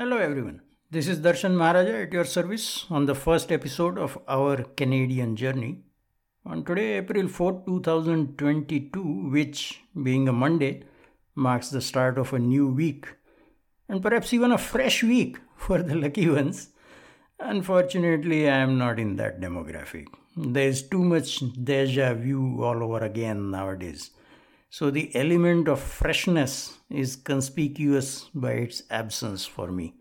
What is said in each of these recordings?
Hello, everyone. This is Darshan Maharaja at your service on the first episode of our Canadian journey. On today, April 4, 2022, which, being a Monday, marks the start of a new week and perhaps even a fresh week for the lucky ones. Unfortunately, I am not in that demographic. There is too much deja vu all over again nowadays. So the element of freshness is conspicuous by its absence for me.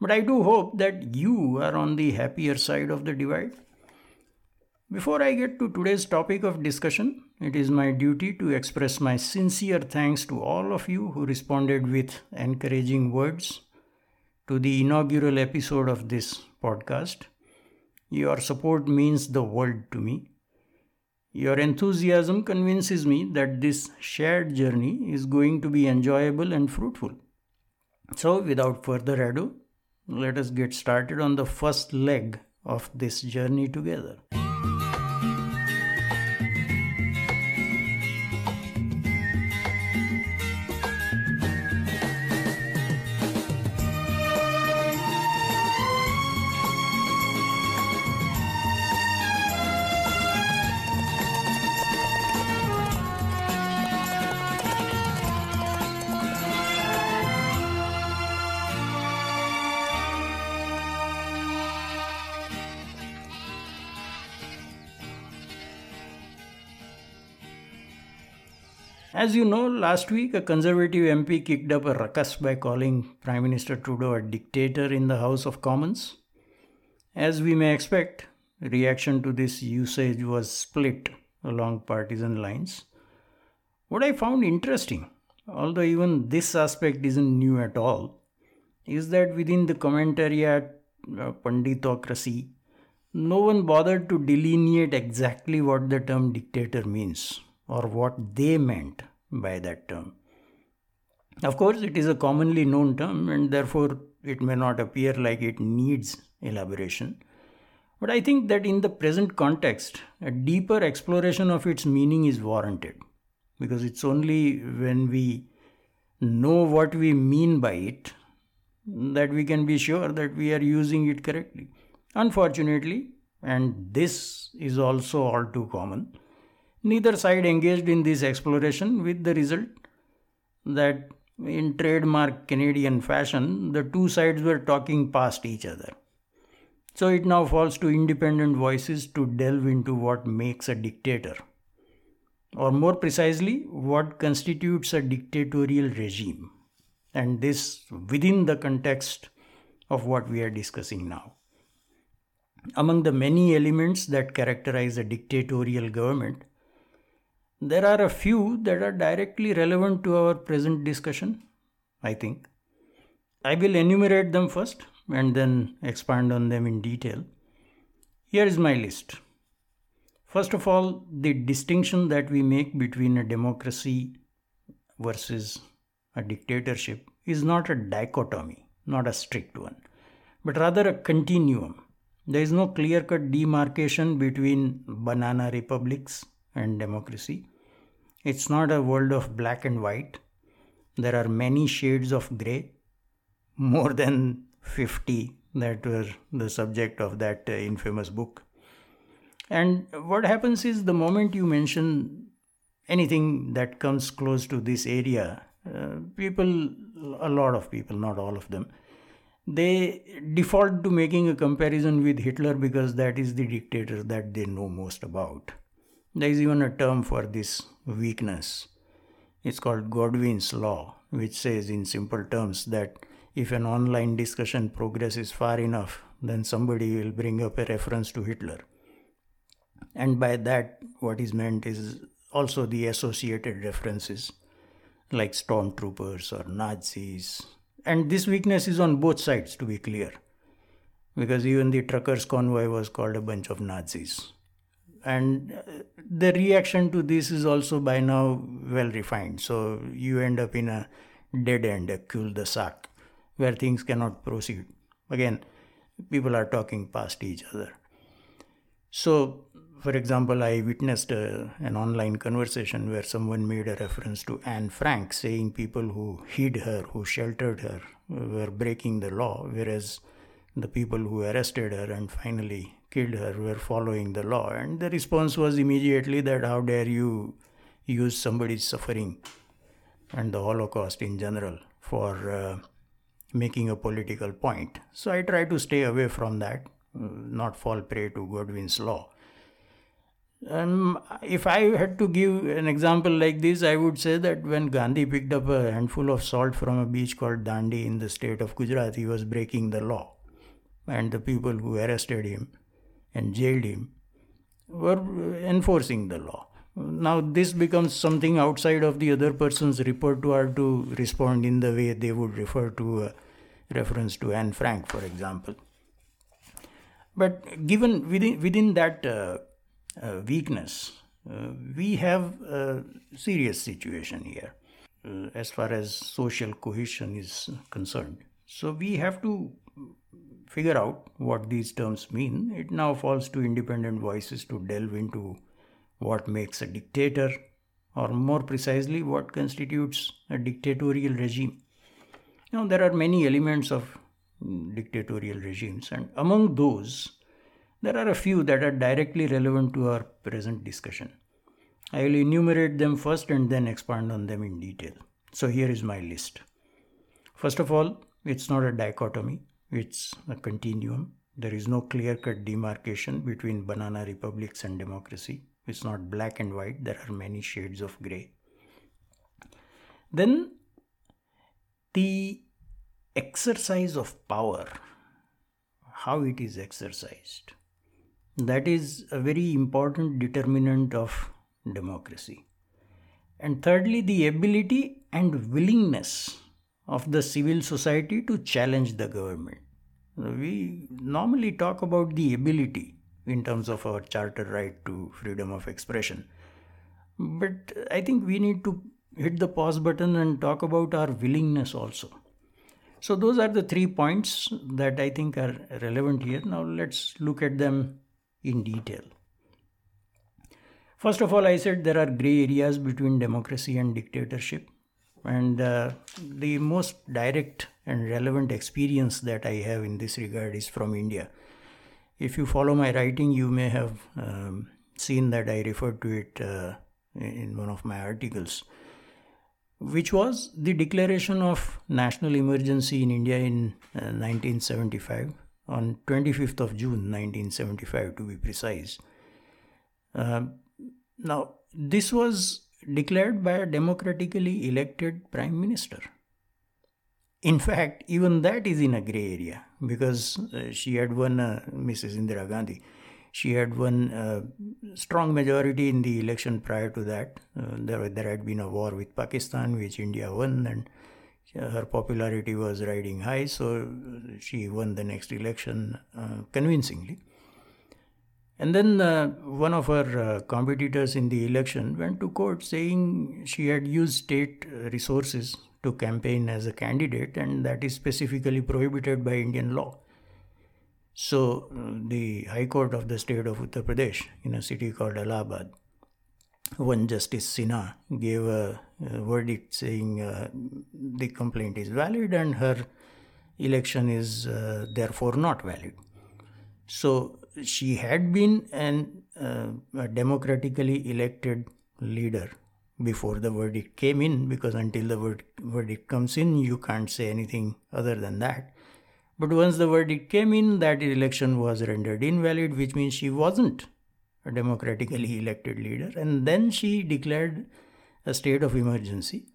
But I do hope that you are on the happier side of the divide. Before I get to today's topic of discussion, it is my duty to express my sincere thanks to all of you who responded with encouraging words to the inaugural episode of this podcast. Your support means the world to me. Your enthusiasm convinces me that this shared journey is going to be enjoyable and fruitful. So, without further ado, let us get started on the first leg of this journey together. As you know, last week a Conservative MP kicked up a ruckus by calling Prime Minister Trudeau a dictator in the House of Commons. As we may expect, reaction to this usage was split along partisan lines. What I found interesting, although even this aspect isn't new at all, is that within the commentariat uh, punditocracy, no one bothered to delineate exactly what the term dictator means or what they meant by that term. Of course, it is a commonly known term and therefore it may not appear like it needs elaboration. But I think that in the present context, a deeper exploration of its meaning is warranted because it's only when we know what we mean by it that we can be sure that we are using it correctly. Unfortunately, and this is also all too common, Neither side engaged in this exploration with the result that in trademark Canadian fashion, the two sides were talking past each other. So it now falls to independent voices to delve into what makes a dictator, or more precisely, what constitutes a dictatorial regime, and this within the context of what we are discussing now. Among the many elements that characterize a dictatorial government, there are a few that are directly relevant to our present discussion, I think. I will enumerate them first and then expand on them in detail. Here is my list. First of all, the distinction that we make between a democracy versus a dictatorship is not a dichotomy, not a strict one, but rather a continuum. There is no clear cut demarcation between banana republics and democracy. It's not a world of black and white. There are many shades of grey, more than 50 that were the subject of that uh, infamous book. And what happens is the moment you mention anything that comes close to this area, uh, people, a lot of people, not all of them, they default to making a comparison with Hitler because that is the dictator that they know most about. There is even a term for this weakness. It's called Godwin's Law, which says in simple terms that if an online discussion progresses far enough, then somebody will bring up a reference to Hitler. And by that, what is meant is also the associated references like stormtroopers or Nazis. And this weakness is on both sides, to be clear, because even the truckers' convoy was called a bunch of Nazis and the reaction to this is also by now well refined. So you end up in a dead end a cul-de-sac where things cannot proceed. Again people are talking past each other. So, for example, I witnessed a, uh, an online conversation where someone made a reference to Anne Frank, saying people who hid her, who sheltered her, were breaking the law, whereas the people who arrested her and finally killed her were following the law. And the response was immediately that how dare you use somebody's suffering and the Holocaust in general for uh, making a political point. So I try to stay away from that, uh, not fall prey to Godwin's law. Um, if I had to give an example like this, I would say that when Gandhi picked up a handful of salt from a beach called Dandi in the state of Gujarat, he was breaking the law. And the people who arrested him and jailed him were enforcing the law. Now, this becomes something outside of the other person's repertoire to respond in the way they would refer to a reference to Anne Frank, for example. But given within, within that uh, uh, weakness, uh, we have a serious situation here uh, as far as social cohesion is concerned. So we have to figure out what these terms mean. It now falls to independent voices to delve into what makes a dictator, or more precisely, what constitutes a dictatorial regime. Now, there are many elements of dictatorial regimes, and among those, there are a few that are directly relevant to our present discussion. I will enumerate them first and then expand on them in detail. So here is my list. First of all, it's not a dichotomy, it's a continuum. There is no clear cut demarcation between banana republics and democracy. It's not black and white, there are many shades of gray. Then the exercise of power, how it is exercised. That is a very important determinant of democracy. And thirdly, the ability and willingness of the civil society to challenge the government. We normally talk about the ability in terms of our charter right to freedom of expression. But I think we need to hit the pause button and talk about our willingness also. So, those are the three points that I think are relevant here. Now, let's look at them in detail. First of all, I said there are gray areas between democracy and dictatorship. And uh, the most direct and relevant experience that I have in this regard is from India. If you follow my writing, you may have um, seen that I referred to it uh, in one of my articles, which was the declaration of national emergency in India in uh, 1975 on 25th of June 1975 to be precise. Uh, now, this was declared by a democratically elected prime minister. In fact, even that is in a gray area because uh, she had won, uh, Mrs. Indira Gandhi, she had won a strong majority in the election prior to that. Uh, there, there had been a war with Pakistan, which India won, and her popularity was riding high, so she won the next election uh, convincingly. And then uh, one of her uh, competitors in the election went to court saying she had used state resources to campaign as a candidate, and that is specifically prohibited by Indian law. So, uh, the High Court of the state of Uttar Pradesh, in a city called Allahabad, one Justice Sinha gave a, a verdict saying uh, the complaint is valid and her election is uh, therefore not valid. So she had been an, uh, a democratically elected leader before the verdict came in because until the verdict comes in, you can't say anything other than that. But once the verdict came in, that election was rendered invalid, which means she wasn't a democratically elected leader, and then she declared a state of emergency,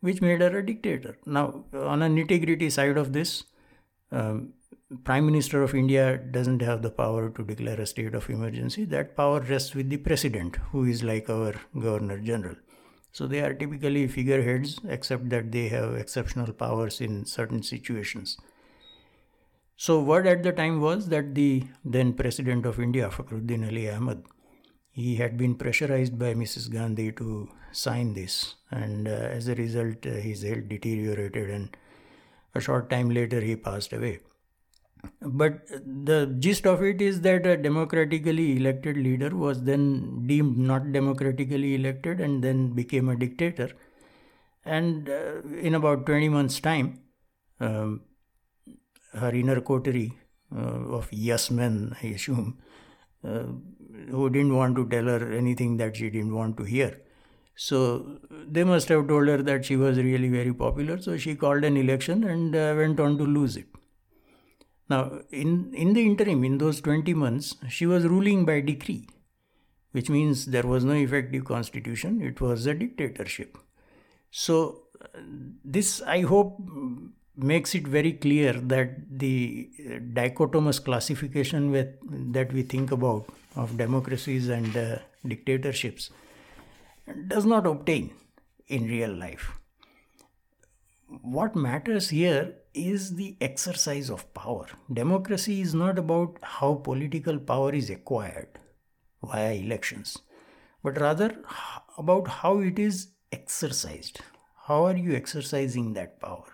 which made her a dictator. Now, on a nitty gritty side of this, um, Prime Minister of India doesn't have the power to declare a state of emergency. That power rests with the President, who is like our Governor General. So they are typically figureheads, except that they have exceptional powers in certain situations. So, word at the time was that the then President of India, Fakhruddin Ali Ahmad, he had been pressurized by Mrs. Gandhi to sign this, and uh, as a result, uh, his health deteriorated, and a short time later, he passed away. But the gist of it is that a democratically elected leader was then deemed not democratically elected and then became a dictator. And uh, in about 20 months' time, um, her inner coterie uh, of yes men, I assume, uh, who didn't want to tell her anything that she didn't want to hear. So they must have told her that she was really very popular. So she called an election and uh, went on to lose it. Now, in, in the interim, in those 20 months, she was ruling by decree, which means there was no effective constitution, it was a dictatorship. So, this I hope makes it very clear that the dichotomous classification with, that we think about of democracies and uh, dictatorships does not obtain in real life. What matters here is the exercise of power. Democracy is not about how political power is acquired via elections, but rather about how it is exercised. How are you exercising that power?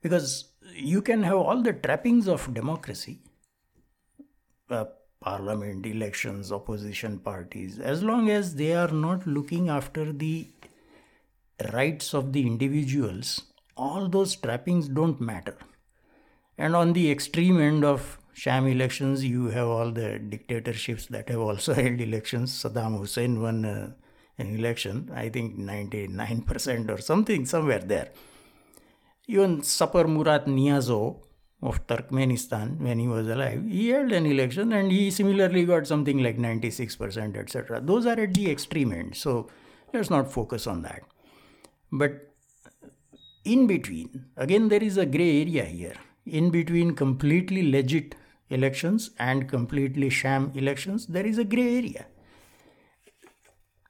Because you can have all the trappings of democracy uh, parliament, elections, opposition parties, as long as they are not looking after the rights of the individuals, all those trappings don't matter. And on the extreme end of sham elections, you have all the dictatorships that have also held elections. Saddam Hussein won uh, an election, I think 99% or something, somewhere there. Even Saparmurat Niyazov of Turkmenistan, when he was alive, he held an election and he similarly got something like 96%, etc. Those are at the extreme end, so let's not focus on that. But in between, again, there is a gray area here. In between completely legit elections and completely sham elections, there is a gray area.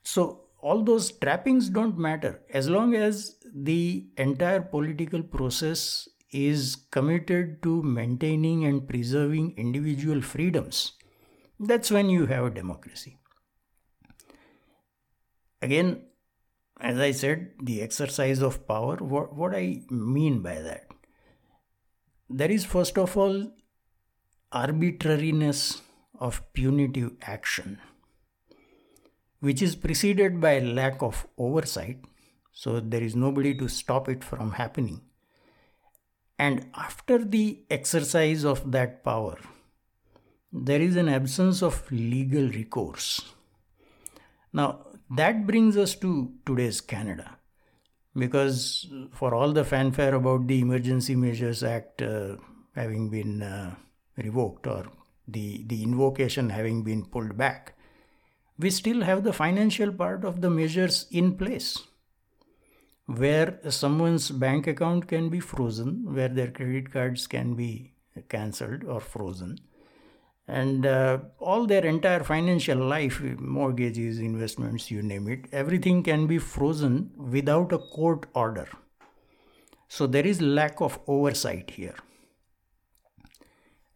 So all those trappings don't matter as long as the entire political process is committed to maintaining and preserving individual freedoms. That's when you have a democracy. Again, as I said, the exercise of power, what, what I mean by that? There is, first of all, arbitrariness of punitive action which is preceded by lack of oversight. So there is nobody to stop it from happening. And after the exercise of that power, there is an absence of legal recourse. Now, that brings us to today's Canada. Because for all the fanfare about the Emergency Measures Act uh, having been uh, revoked or the, the invocation having been pulled back, we still have the financial part of the measures in place where someone's bank account can be frozen, where their credit cards can be cancelled or frozen, and uh, all their entire financial life, mortgages, investments, you name it, everything can be frozen without a court order. So there is lack of oversight here.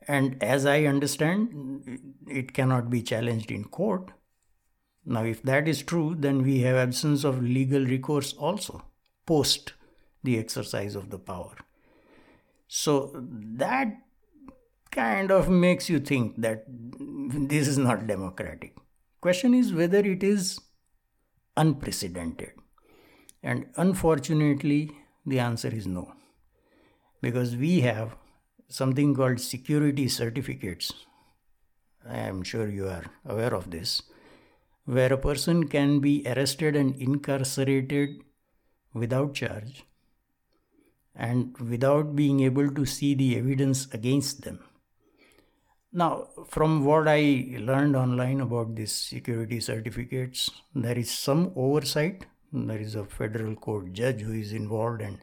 And as I understand, it cannot be challenged in court now, if that is true, then we have absence of legal recourse also post the exercise of the power. So that kind of makes you think that this is not democratic. Question is whether it is unprecedented. And unfortunately, the answer is no. Because we have something called security certificates. I am sure you are aware of this where a person can be arrested and incarcerated without charge and without being able to see the evidence against them. Now, from what I learned online about these security certificates, there is some oversight. There is a federal court judge who is involved and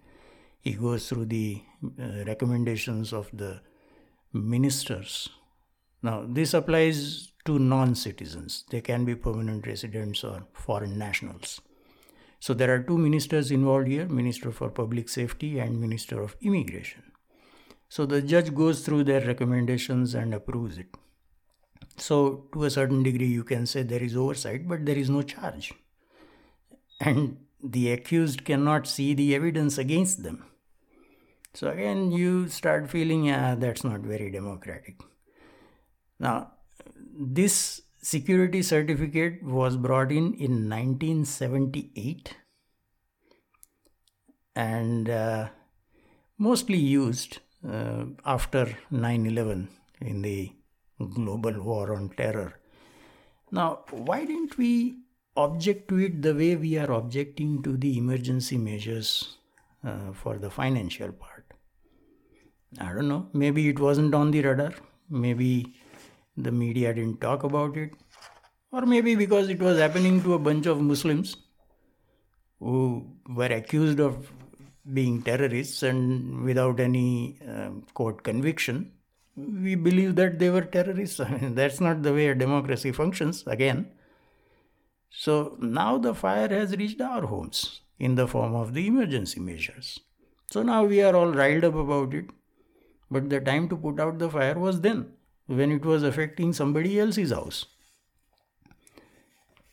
he goes through the uh, recommendations of the ministers. Now, this applies to non citizens. They can be permanent residents or foreign nationals. So there are two ministers involved here Minister for Public Safety and Minister of Immigration. So the judge goes through their recommendations and approves it. So, to a certain degree, you can say there is oversight, but there is no charge. And the accused cannot see the evidence against them. So again, you start feeling, yeah, that's not very democratic. Now, this security certificate was brought in in 1978 and uh, mostly used uh, after 9 11 in the global war on terror. Now, why didn't we object to it the way we are objecting to the emergency measures uh, for the financial part? I don't know. Maybe it wasn't on the radar. Maybe the media didn't talk about it. Or maybe because it was happening to a bunch of Muslims who were accused of being terrorists and without any um, court conviction, we believe that they were terrorists. I mean, that's not the way a democracy functions, again. So now the fire has reached our homes in the form of the emergency measures. So now we are all riled up about it. But the time to put out the fire was then, when it was affecting somebody else's house.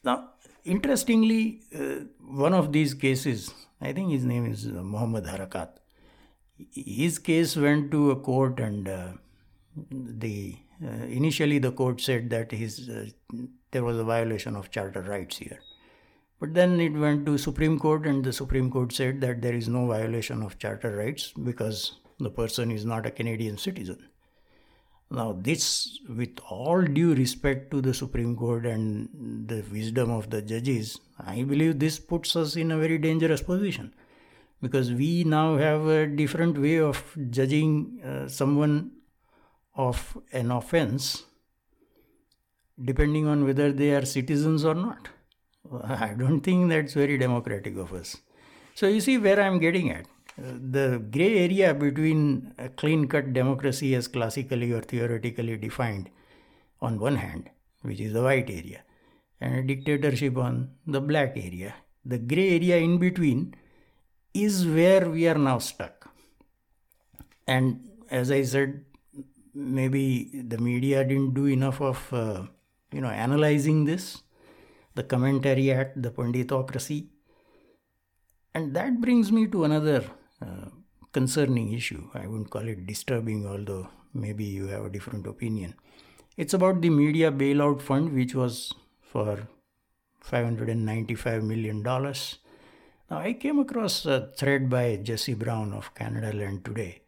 Now, interestingly, uh, one of these cases, I think his name is uh, Mohamed Harkat, his case went to a court and uh, the uh, initially the court said that his uh, there was a violation of charter rights here but then it went to supreme court and the supreme court said that there is no violation of charter rights because the person is not a Canadian citizen. Now, this, with all due respect to the Supreme Court and the wisdom of the judges, I believe this puts us in a very dangerous position because we now have a different way of judging uh, someone of an offense depending on whether they are citizens or not. I don't think that's very democratic of us. So, you see where I'm getting at the gray area between a clean cut democracy as classically or theoretically defined on one hand, which is the white area, and a dictatorship on the black area. The gray area in between is where we are now stuck. And as I said, maybe the media didn't do enough of uh, you know analyzing this, the commentary at the punditocracy. And that brings me to another concerning issue. I wouldn't call it disturbing, although maybe you have a different opinion. It's about the media bailout fund, which was for $595 million. Now, I came across a thread by Jesse Brown of Canadaland Today,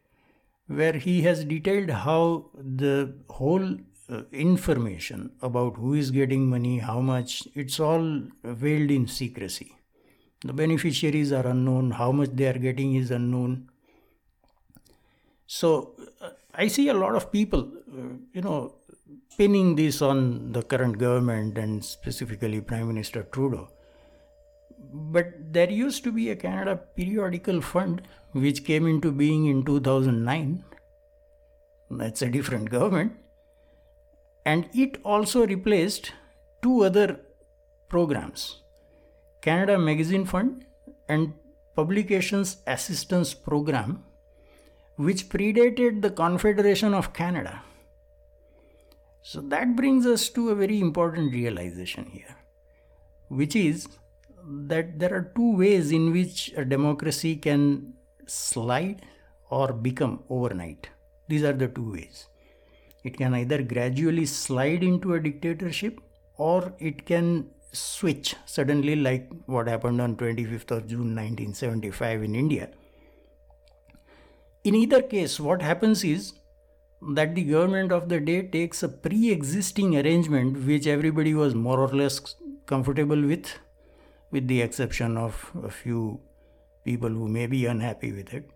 where he has detailed how the whole uh, information about who is getting money, how much, it's all veiled in secrecy. The beneficiaries are unknown, how much they are getting is unknown. So uh, I see a lot of people, uh, you know, pinning this on the current government and specifically Prime Minister Trudeau. But there used to be a Canada Periodical Fund which came into being in 2009. That's a different government. And it also replaced two other programs Canada Magazine Fund and Publications Assistance Program, which predated the Confederation of Canada. So that brings us to a very important realization here, which is that there are two ways in which a democracy can slide or become overnight. These are the two ways. It can either gradually slide into a dictatorship or it can switch suddenly like what happened on 25th of June 1975 in India. In either case, what happens is that the government of the day takes a pre existing arrangement which everybody was more or less comfortable with, with the exception of a few people who may be unhappy with it.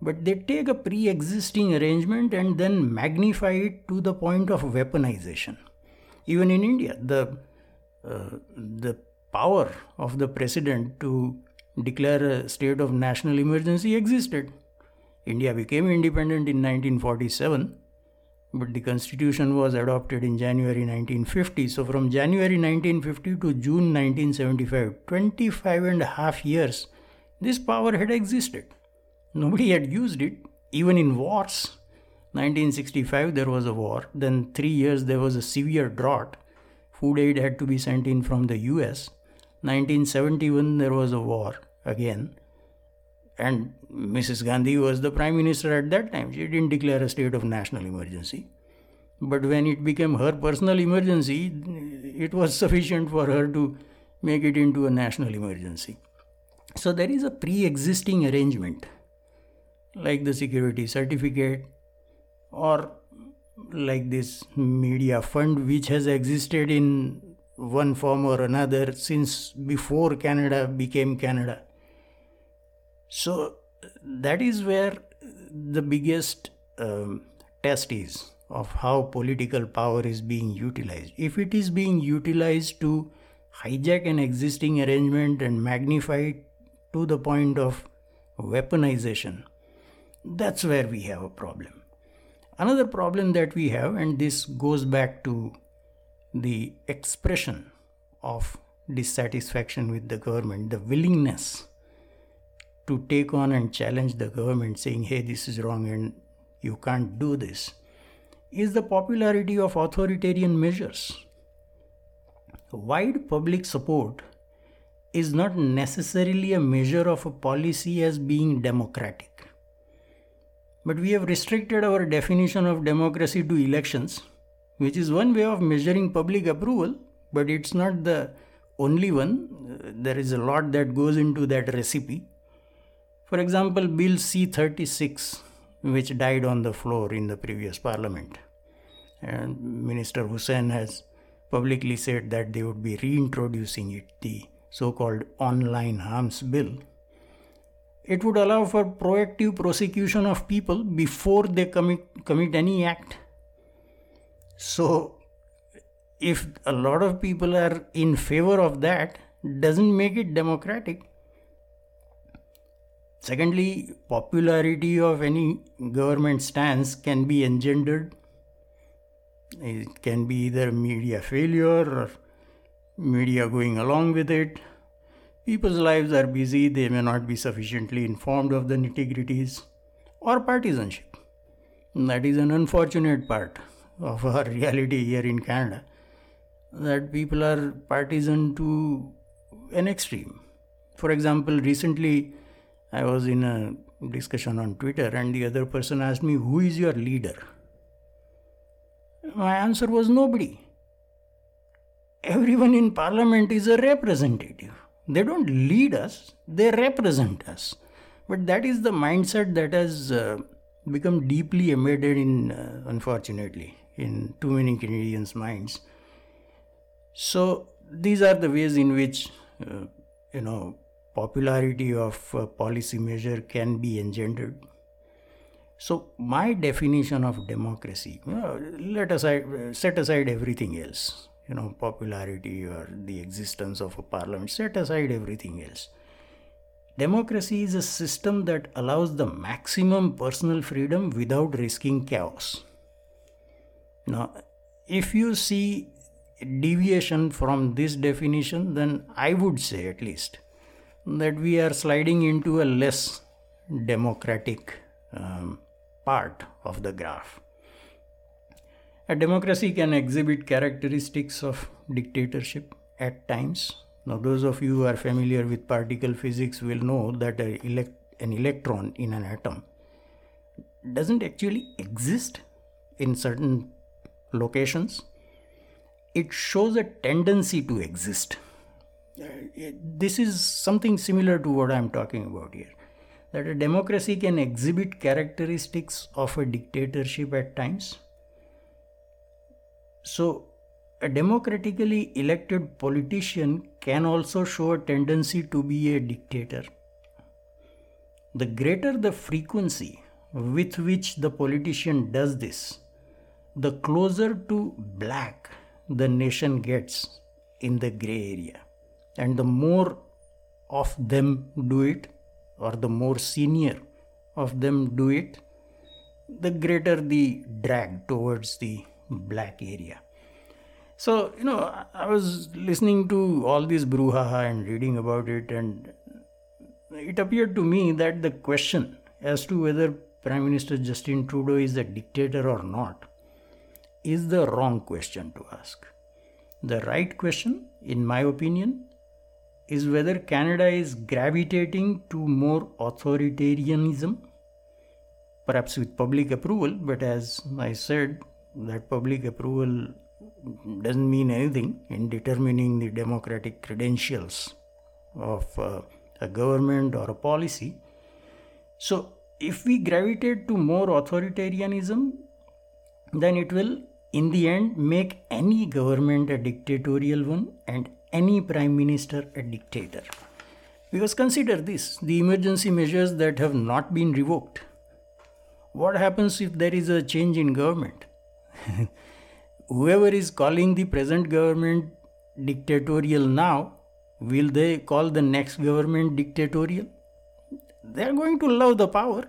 But they take a pre existing arrangement and then magnify it to the point of weaponization. Even in India, the the power of the president to declare a state of national emergency existed. India became independent in 1947, but the constitution was adopted in January 1950. So, from January 1950 to June 1975, 25 and a half years, this power had existed. Nobody had used it, even in wars. 1965 there was a war, then three years there was a severe drought food aid had to be sent in from the US. 1971 there was a war again and Mrs. Gandhi was the prime minister at that time. She didn't declare a state of national emergency. But when it became her personal emergency, it was sufficient for her to make it into a national emergency. So there is a pre existing arrangement, like the security certificate or like this media fund, which has existed in one form or another since before Canada became Canada. So that is where the biggest um, test is of how political power is being utilized. If it is being utilized to hijack an existing arrangement and magnify it to the point of weaponization, that's where we have a problem. Another problem that we have, and this goes back to the expression of dissatisfaction with the government, the willingness to take on and challenge the government, saying, hey, this is wrong and you can't do this, is the popularity of authoritarian measures. Wide public support is not necessarily a measure of a policy as being democratic. But we have restricted our definition of democracy to elections which is one way of measuring public approval, but it's not the only one. Uh, there is a lot that goes into that recipe. For example, Bill C 36, which died on the floor in the previous parliament. And Minister Hussain has publicly said that they would be reintroducing it, the so called online harms bill. It would allow for proactive prosecution of people before they commit, commit any act so, if a lot of people are in favor of that, doesn't make it democratic. Secondly, popularity of any government stance can be engendered. It can be either media failure or media going along with it. People's lives are busy, they may not be sufficiently informed of the nitty gritties, or partisanship. That is an unfortunate part of our reality here in Canada that people are partisan to an extreme. For example, recently I was in a discussion on Twitter and the other person asked me, Who is your leader? My answer was nobody. Everyone in parliament is a representative. They don't lead us, they represent us. But that is the mindset that has uh, become deeply embedded in, uh, unfortunately, in too many Canadians' minds. So these are the ways in which uh, you know popularity of a policy measure can be engendered. So my definition of democracy, you know, let aside set aside everything else, you know, popularity or the existence of a parliament, set aside everything else. Democracy is a system that allows the maximum personal freedom without risking chaos. Now, if you see deviation from this definition, then I would say at least that we are sliding into a less democratic um, part of the graph. A democracy can exhibit characteristics of dictatorship at times. Now, those of you who are familiar with particle physics will know that elect- an electron in an atom doesn't actually exist in certain locations, it shows a tendency to exist. Uh, this is something similar to what I'm talking about here. That a democracy can exhibit characteristics of a dictatorship at times. So, a democratically elected politician can also show a tendency to be a dictator. The greater the frequency with which the politician does this, the closer to black the nation gets in the gray area. And the more of them do it, or the more senior of them do it, the greater the drag towards the black area. So, you know, I was listening to all this brouhaha and reading about it, and it appeared to me that the question as to whether Prime Minister Justin Trudeau is a dictator or not is the wrong question to ask. The right question, in my opinion, is whether Canada is gravitating to more authoritarianism, perhaps with public approval, but as I said, that public approval doesn't mean anything in determining the democratic credentials of uh, a government or a policy. So, if we gravitate to more authoritarianism, then it will, in the end, make any government a dictatorial one and any prime minister a dictator. Because consider this the emergency measures that have not been revoked. What happens if there is a change in government? Whoever is calling the present government dictatorial now, will they call the next government dictatorial? They are going to love the power.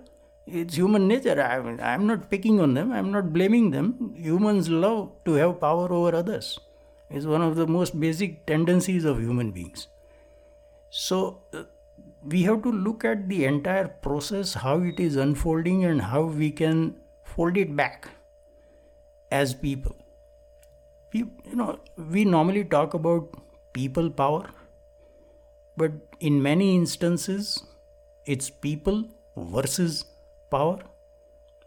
It's human nature. I'm, I'm not picking on them, I'm not blaming them. Humans love to have power over others It's one of the most basic tendencies of human beings. So, uh, we have to look at the entire process, how it is unfolding, and how we can fold it back as people. We, you know, we normally talk about people power, but in many instances, it's people versus power.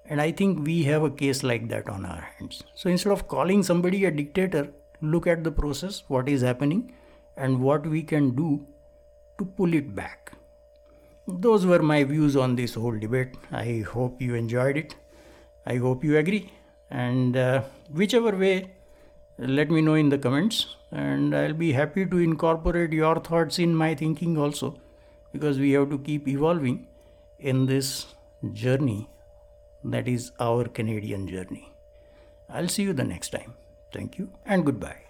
And I think we have a case like that on our hands. So instead of calling somebody a dictator, look at the process, what is happening, and what we can do to pull it back. Those were my views on this whole debate. I hope you enjoyed it. I hope you agree. And uh, whichever way, let me know in the comments, and I'll be happy to incorporate your thoughts in my thinking also, because we have to keep evolving in this journey that is our Canadian journey. I'll see you the next time. Thank you and goodbye.